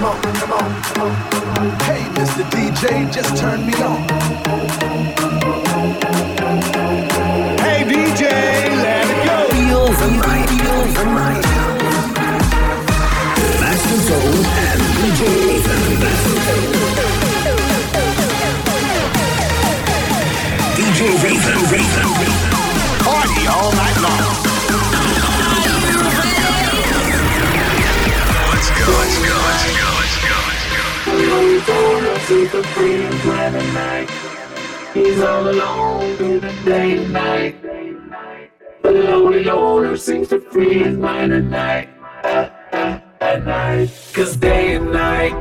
come on, come on, come on. Hey, Mr. DJ, just turn me on. Hey, DJ, let it go. Feel the night, feel the night. Master Zone and DJ Raven. DJ Raven, Raven. Party all night long. Seems to freeze mine at night. He's all alone through the day and night. The lowly owner seems to freeze mine at night. Cause day and night.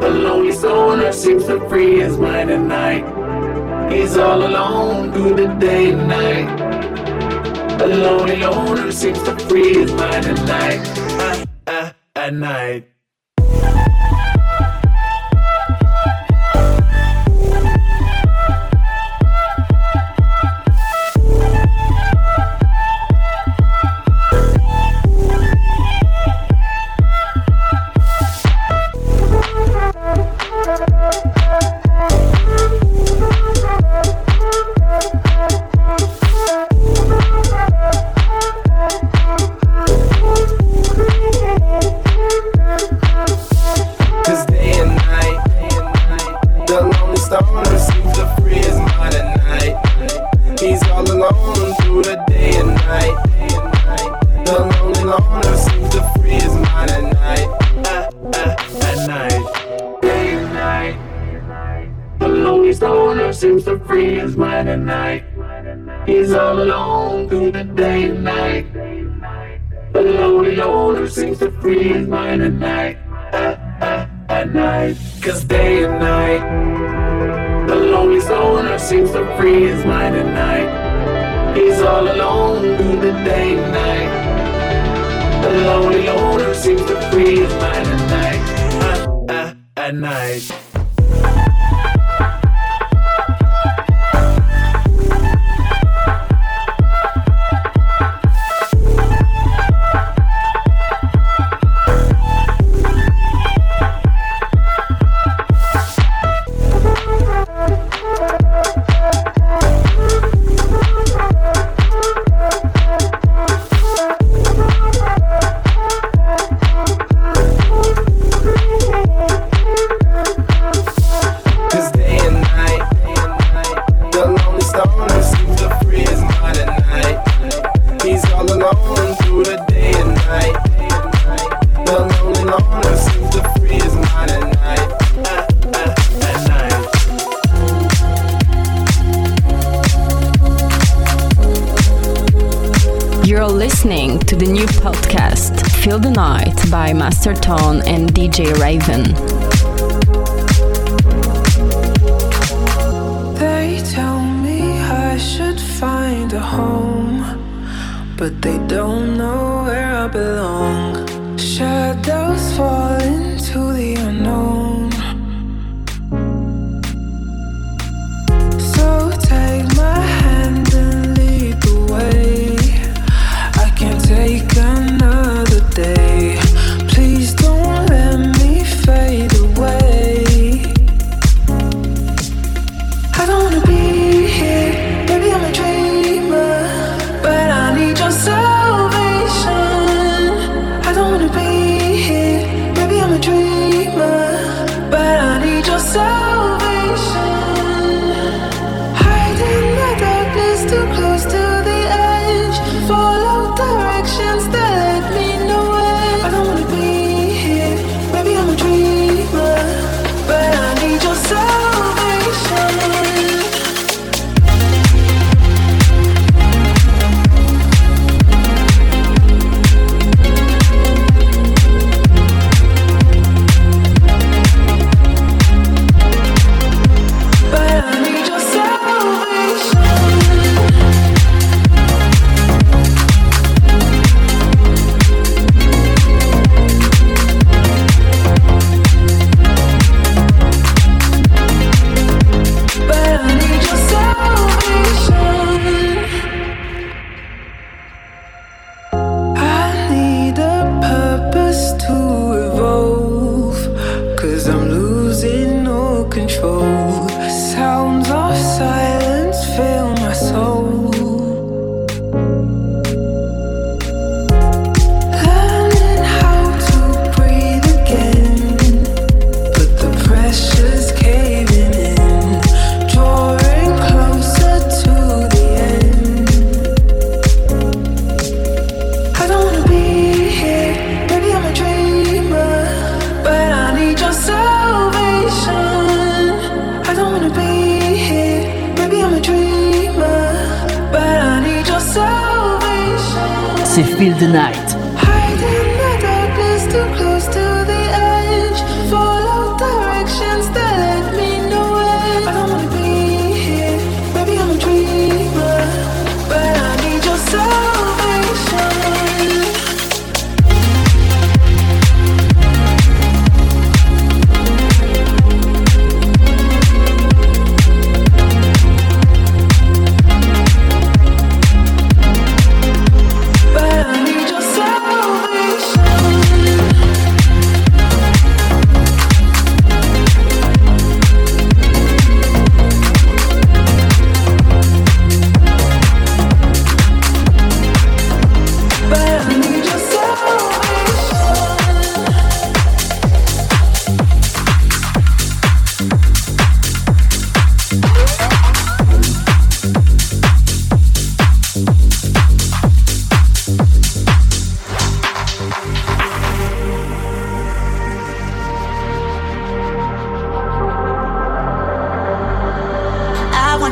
The lowest owner seems to free his mind at night. He's all alone through the day and night. The lowly owner seems to free his mind and night. At, night. Seems to free at night. Uh, uh, at night. Cause day and night. The lonely stoner seems to free his mind at night. He's all alone through the day and night. The lonely loner seems to free his mind at night. Uh, uh, at night. By Master Tone and DJ Raven. They tell me I should find a home, but they don't know where I belong. Shadows fall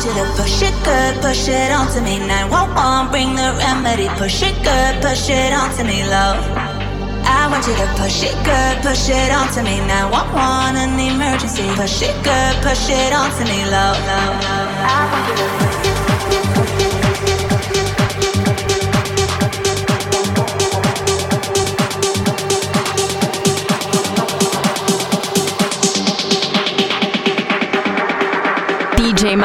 push it good, push it onto me low, low, low. I want you to push it. Push it good, push it onto me low. I want you to push it good, push it onto me touch it onto me low. Push it hard, my love. Push it hard, touch it onto me low. Push it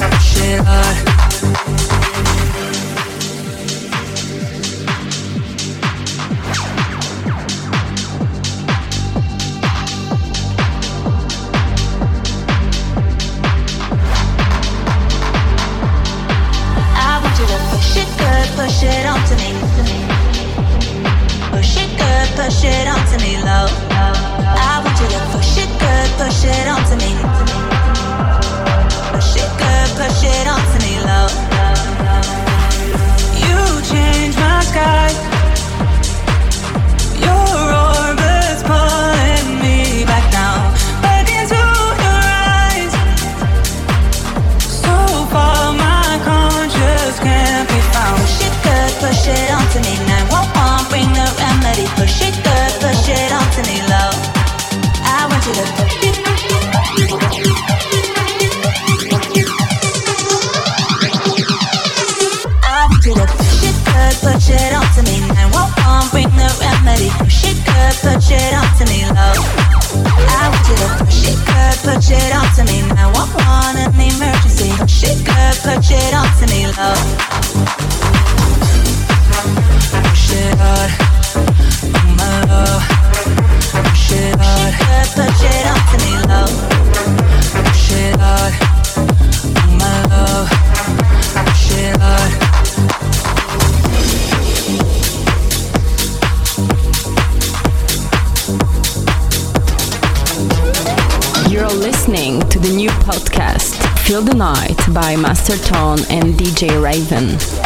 push it it onto me Push it good, push it onto me, low. I Feel by Master Tone and DJ Raven.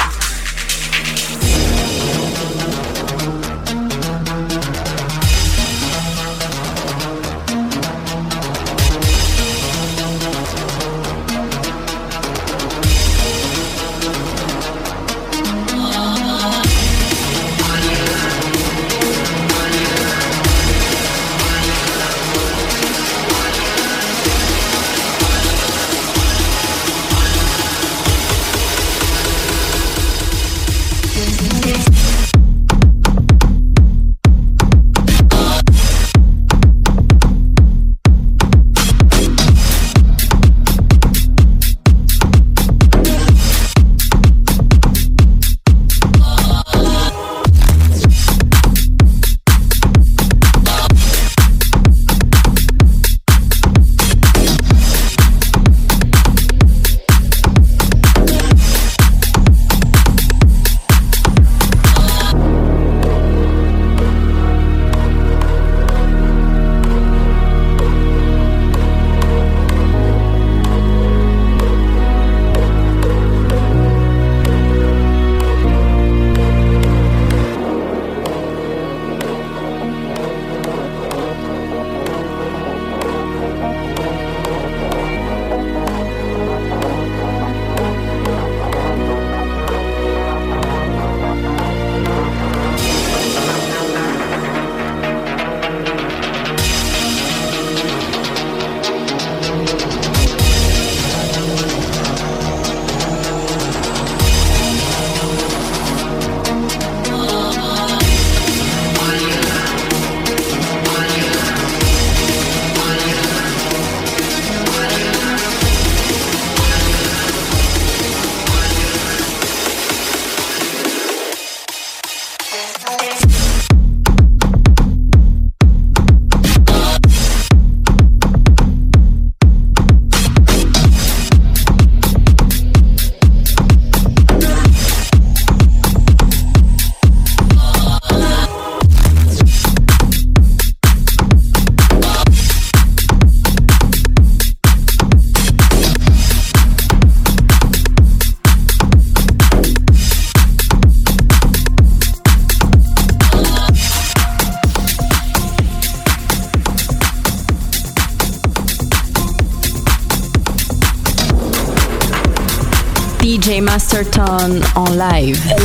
Certain en live.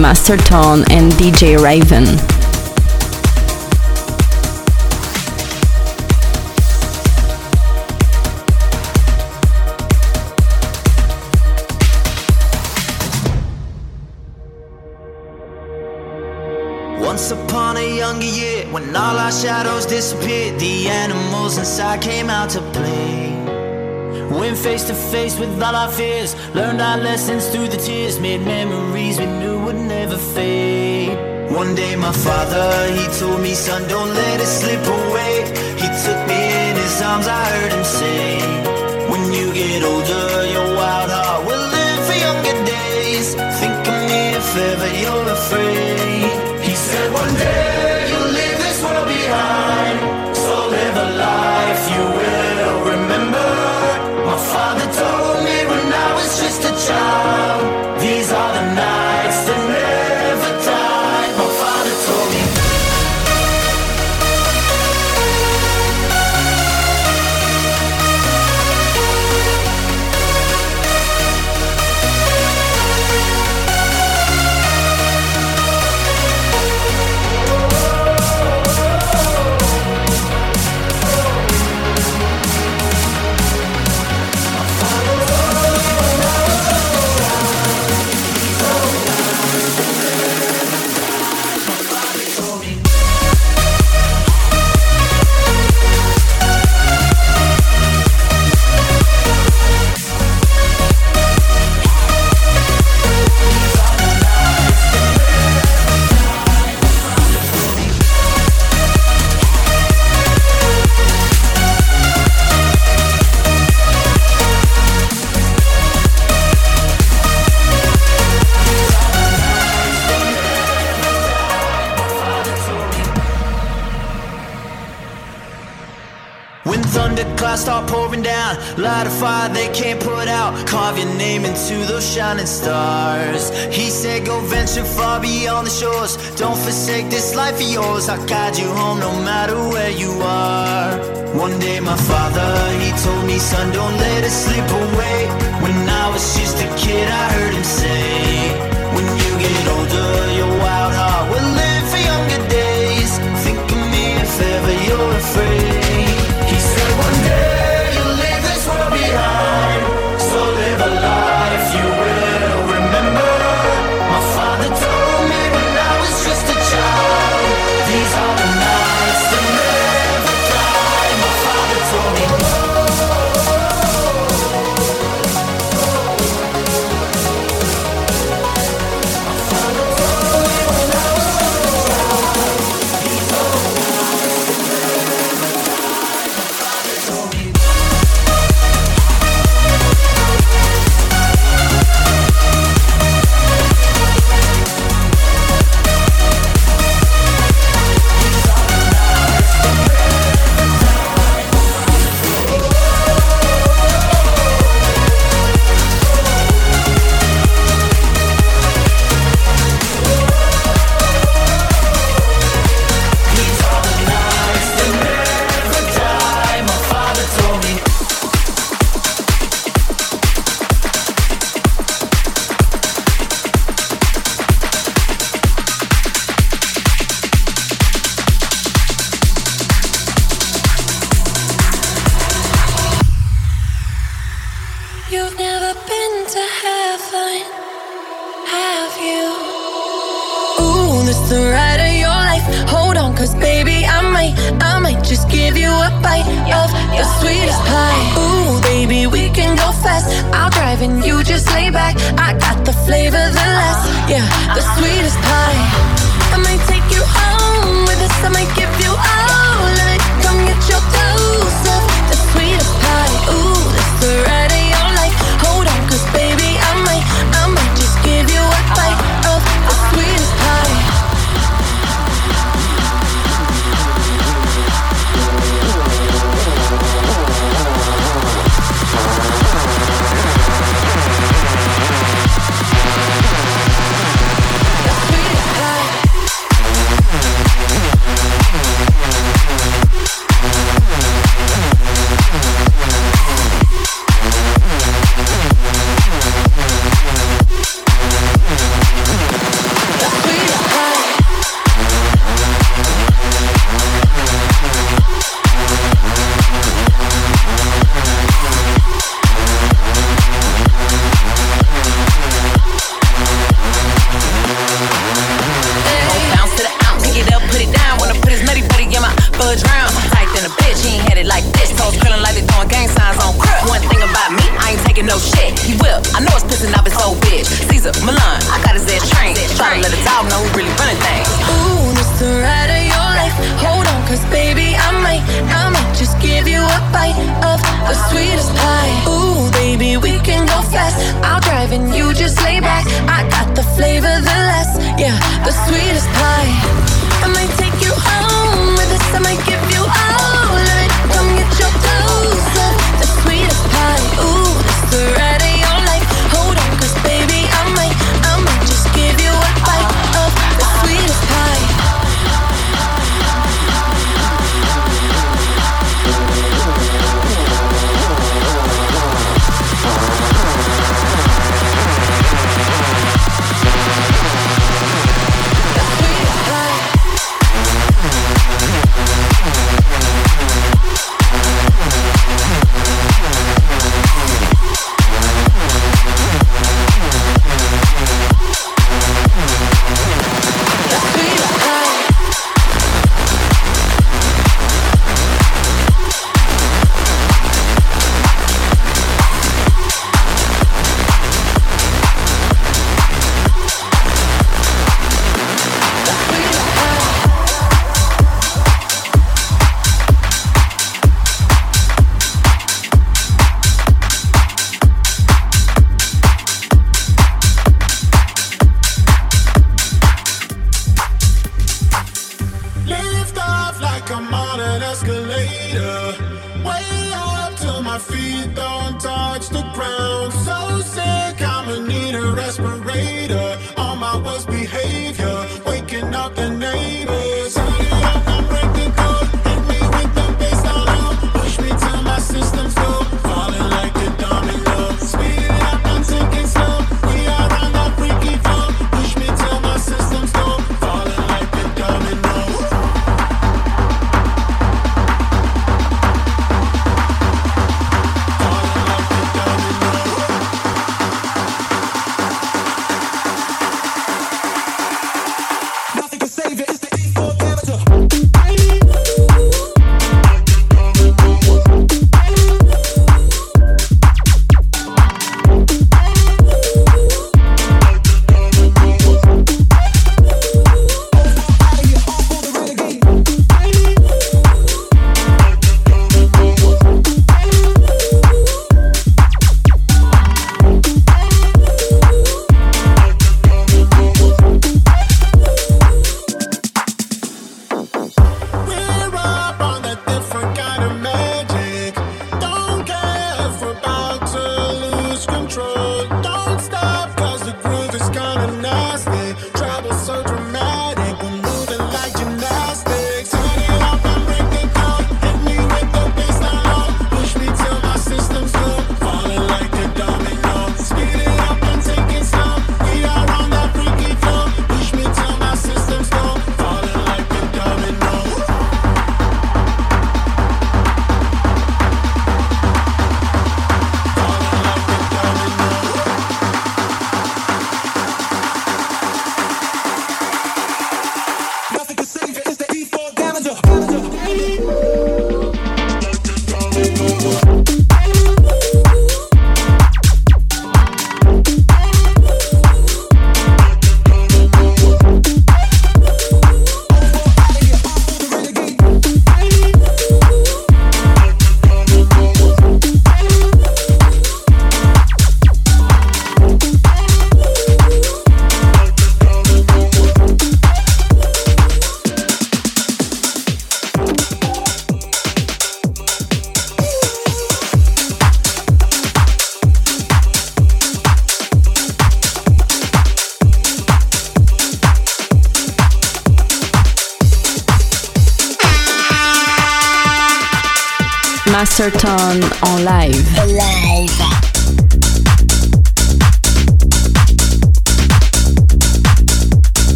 Master Tone and DJ Raven. Once upon a younger year, When all our shadows disappeared, the animals inside came out to play. Went face to face with all our fears, learned our lessons through the tears, made memories we knew sun don't I'll guide you home no matter where you are. One day my father, he told me, son, don't let it slip away. When I was just a kid, I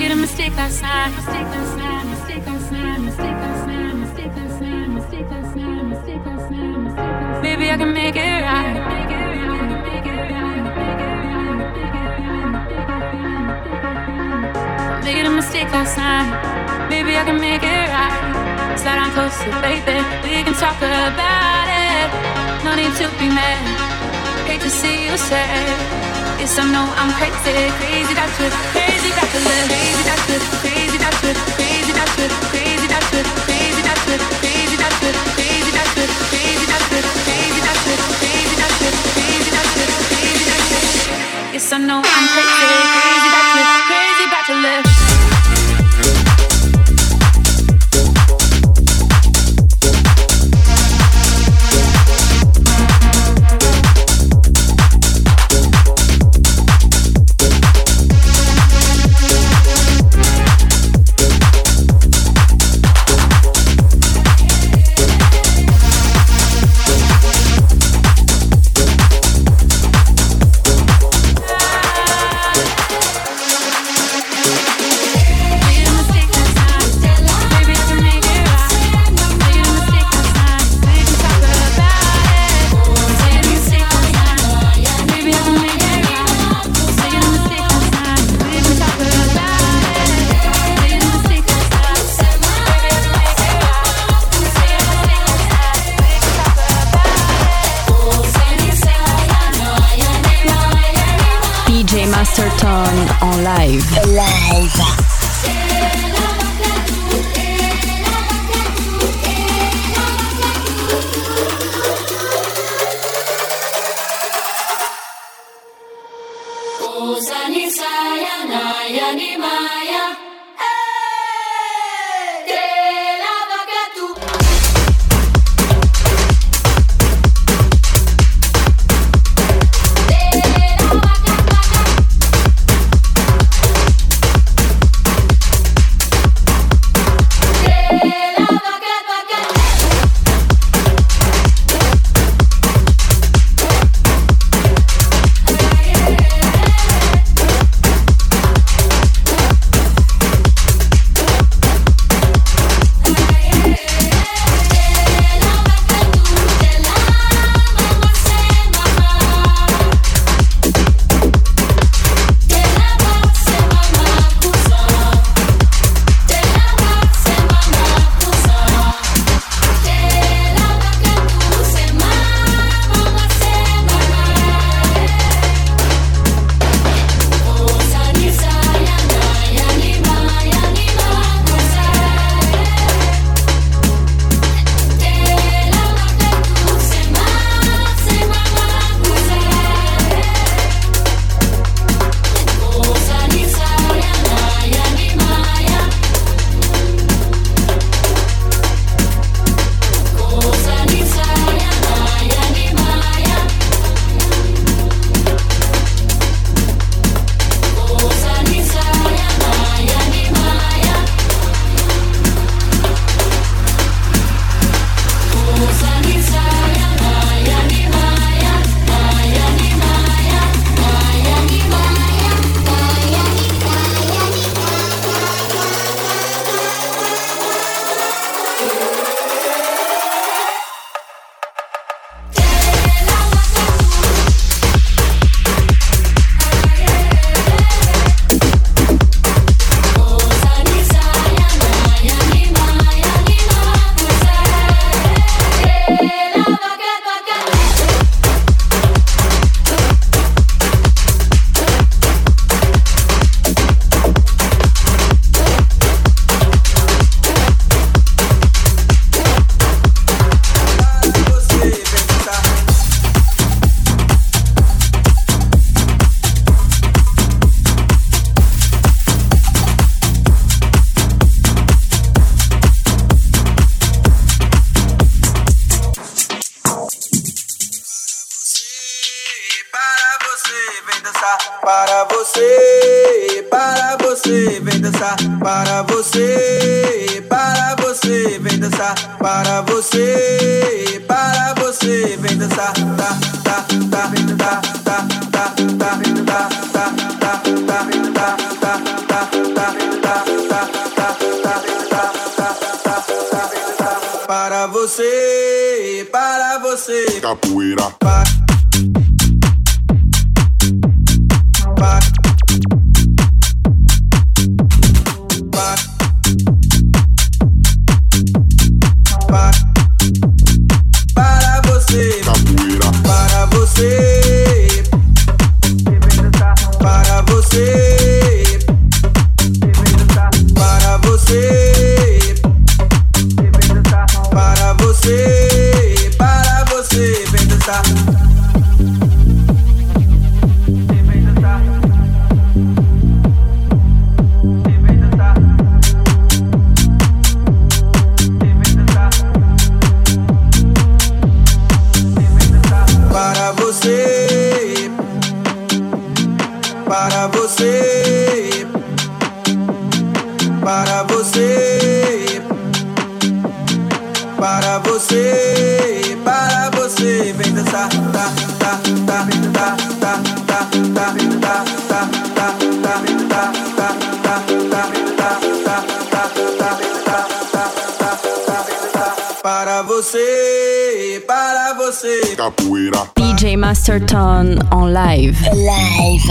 made a mistake last night. Mistake last night. Mistake last night. Mistake last night. Mistake last night. Mistake last night. Mistake last night. Mistake last night. Maybe I can make it right. Make it right. Make it right. Make it right. Made a mistake last night. Maybe I can make it right. Slide on closer, baby. We can talk about it. No need to be mad. Hate to see you sad. Yes, I know I'm crazy, crazy doctor, crazy doctor, crazy doctor, crazy doctor, crazy doctor, crazy doctor, crazy doctor, crazy doctor, crazy doctor, crazy doctor, crazy doctor, crazy doctor, crazy doctor, crazy doctor. Yes, I know I'm crazy, crazy doctor, crazy bachelor. você, para você, vem dançar. Para você, para você, vem dançar. Para você, para você, vem dançar. Tá, tá, tá, tá, tá, tá, tá, tá, tá, tá, tá, tá, tá, tá, tá, tá, para você, para você. Capoeira. para você. Para você. Para você. Para você. Vem dançar, tá, tá, tá, tá, tá, tá, tá, tá, tá, tá, tá, tá, para você, para você, capoeira. DJ Masterton en live. Live.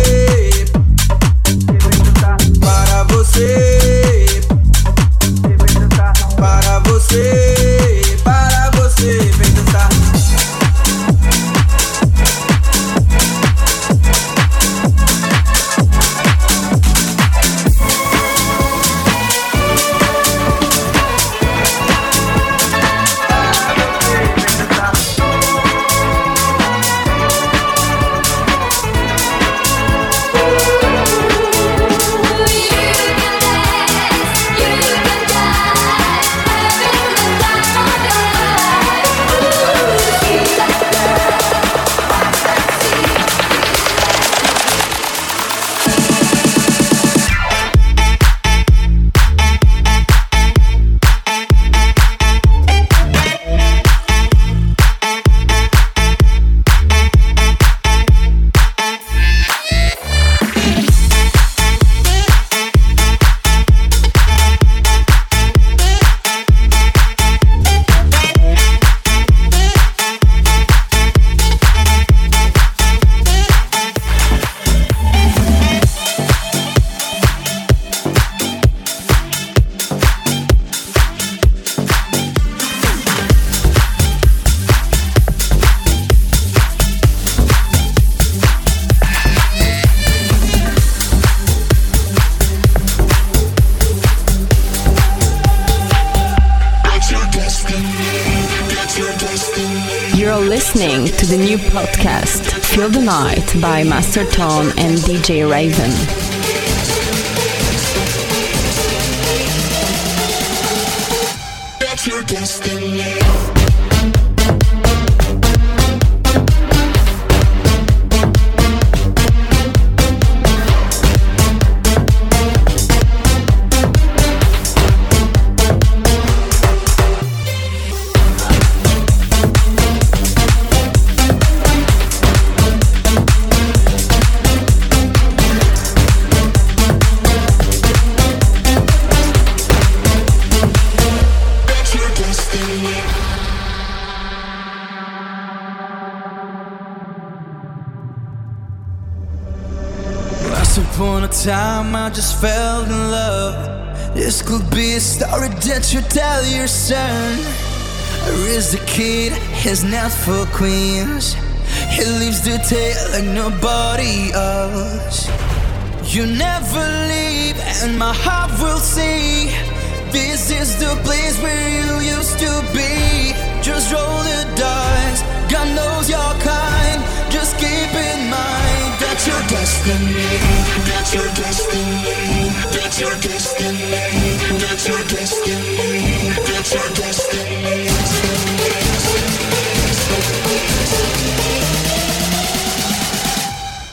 by Master Tone and DJ Raven. Time I just fell in love. This could be a story that you tell your son. I raised a kid, he's not for queens. He lives the tale like nobody else. You never leave, and my heart will see. This is the place where you used to be. Just roll the dice, God knows your kind. Just keep in mind. destiny. That's your destiny. That's your destiny. That's your destiny. That's your destiny.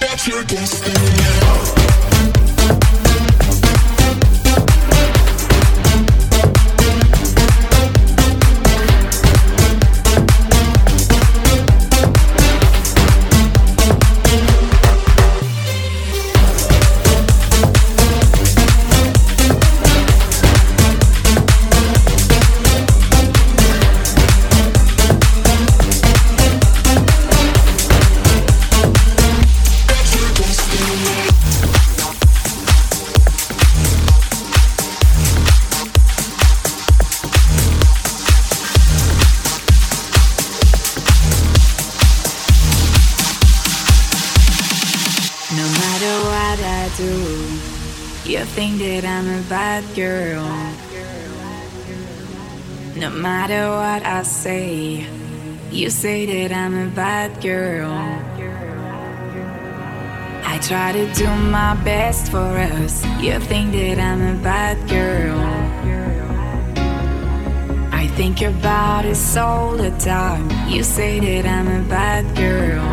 That's your destiny. Girl. No matter what I say, you say that I'm a bad girl. I try to do my best for us. You think that I'm a bad girl. I think about us all the time. You say that I'm a bad girl.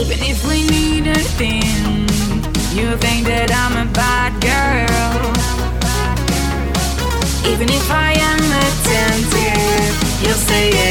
Even if we need a thing. You think that I'm a bad girl. Even if I am attentive, you'll say that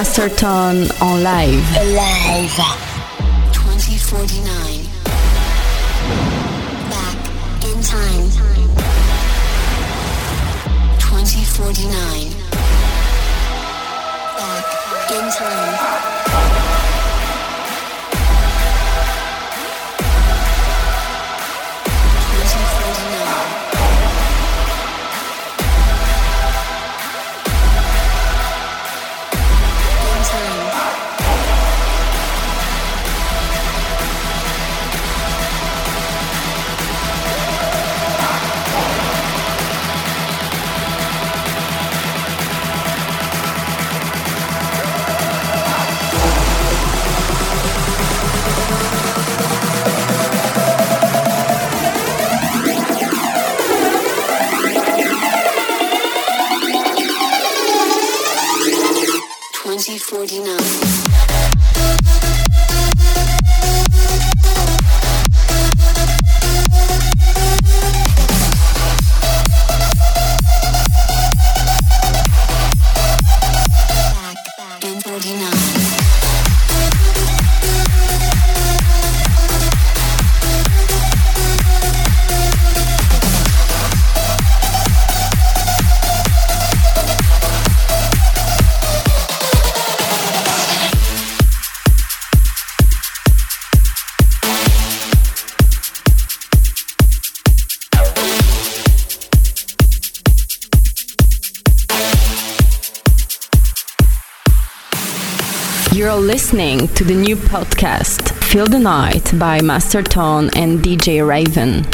Master Tone en live. Live. 2049. Back in time. 2049. Back in time. 49. Listening to the new podcast, Feel the Night by Master Tone and DJ Raven.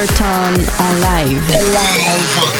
Master Tone en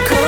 Touch, won't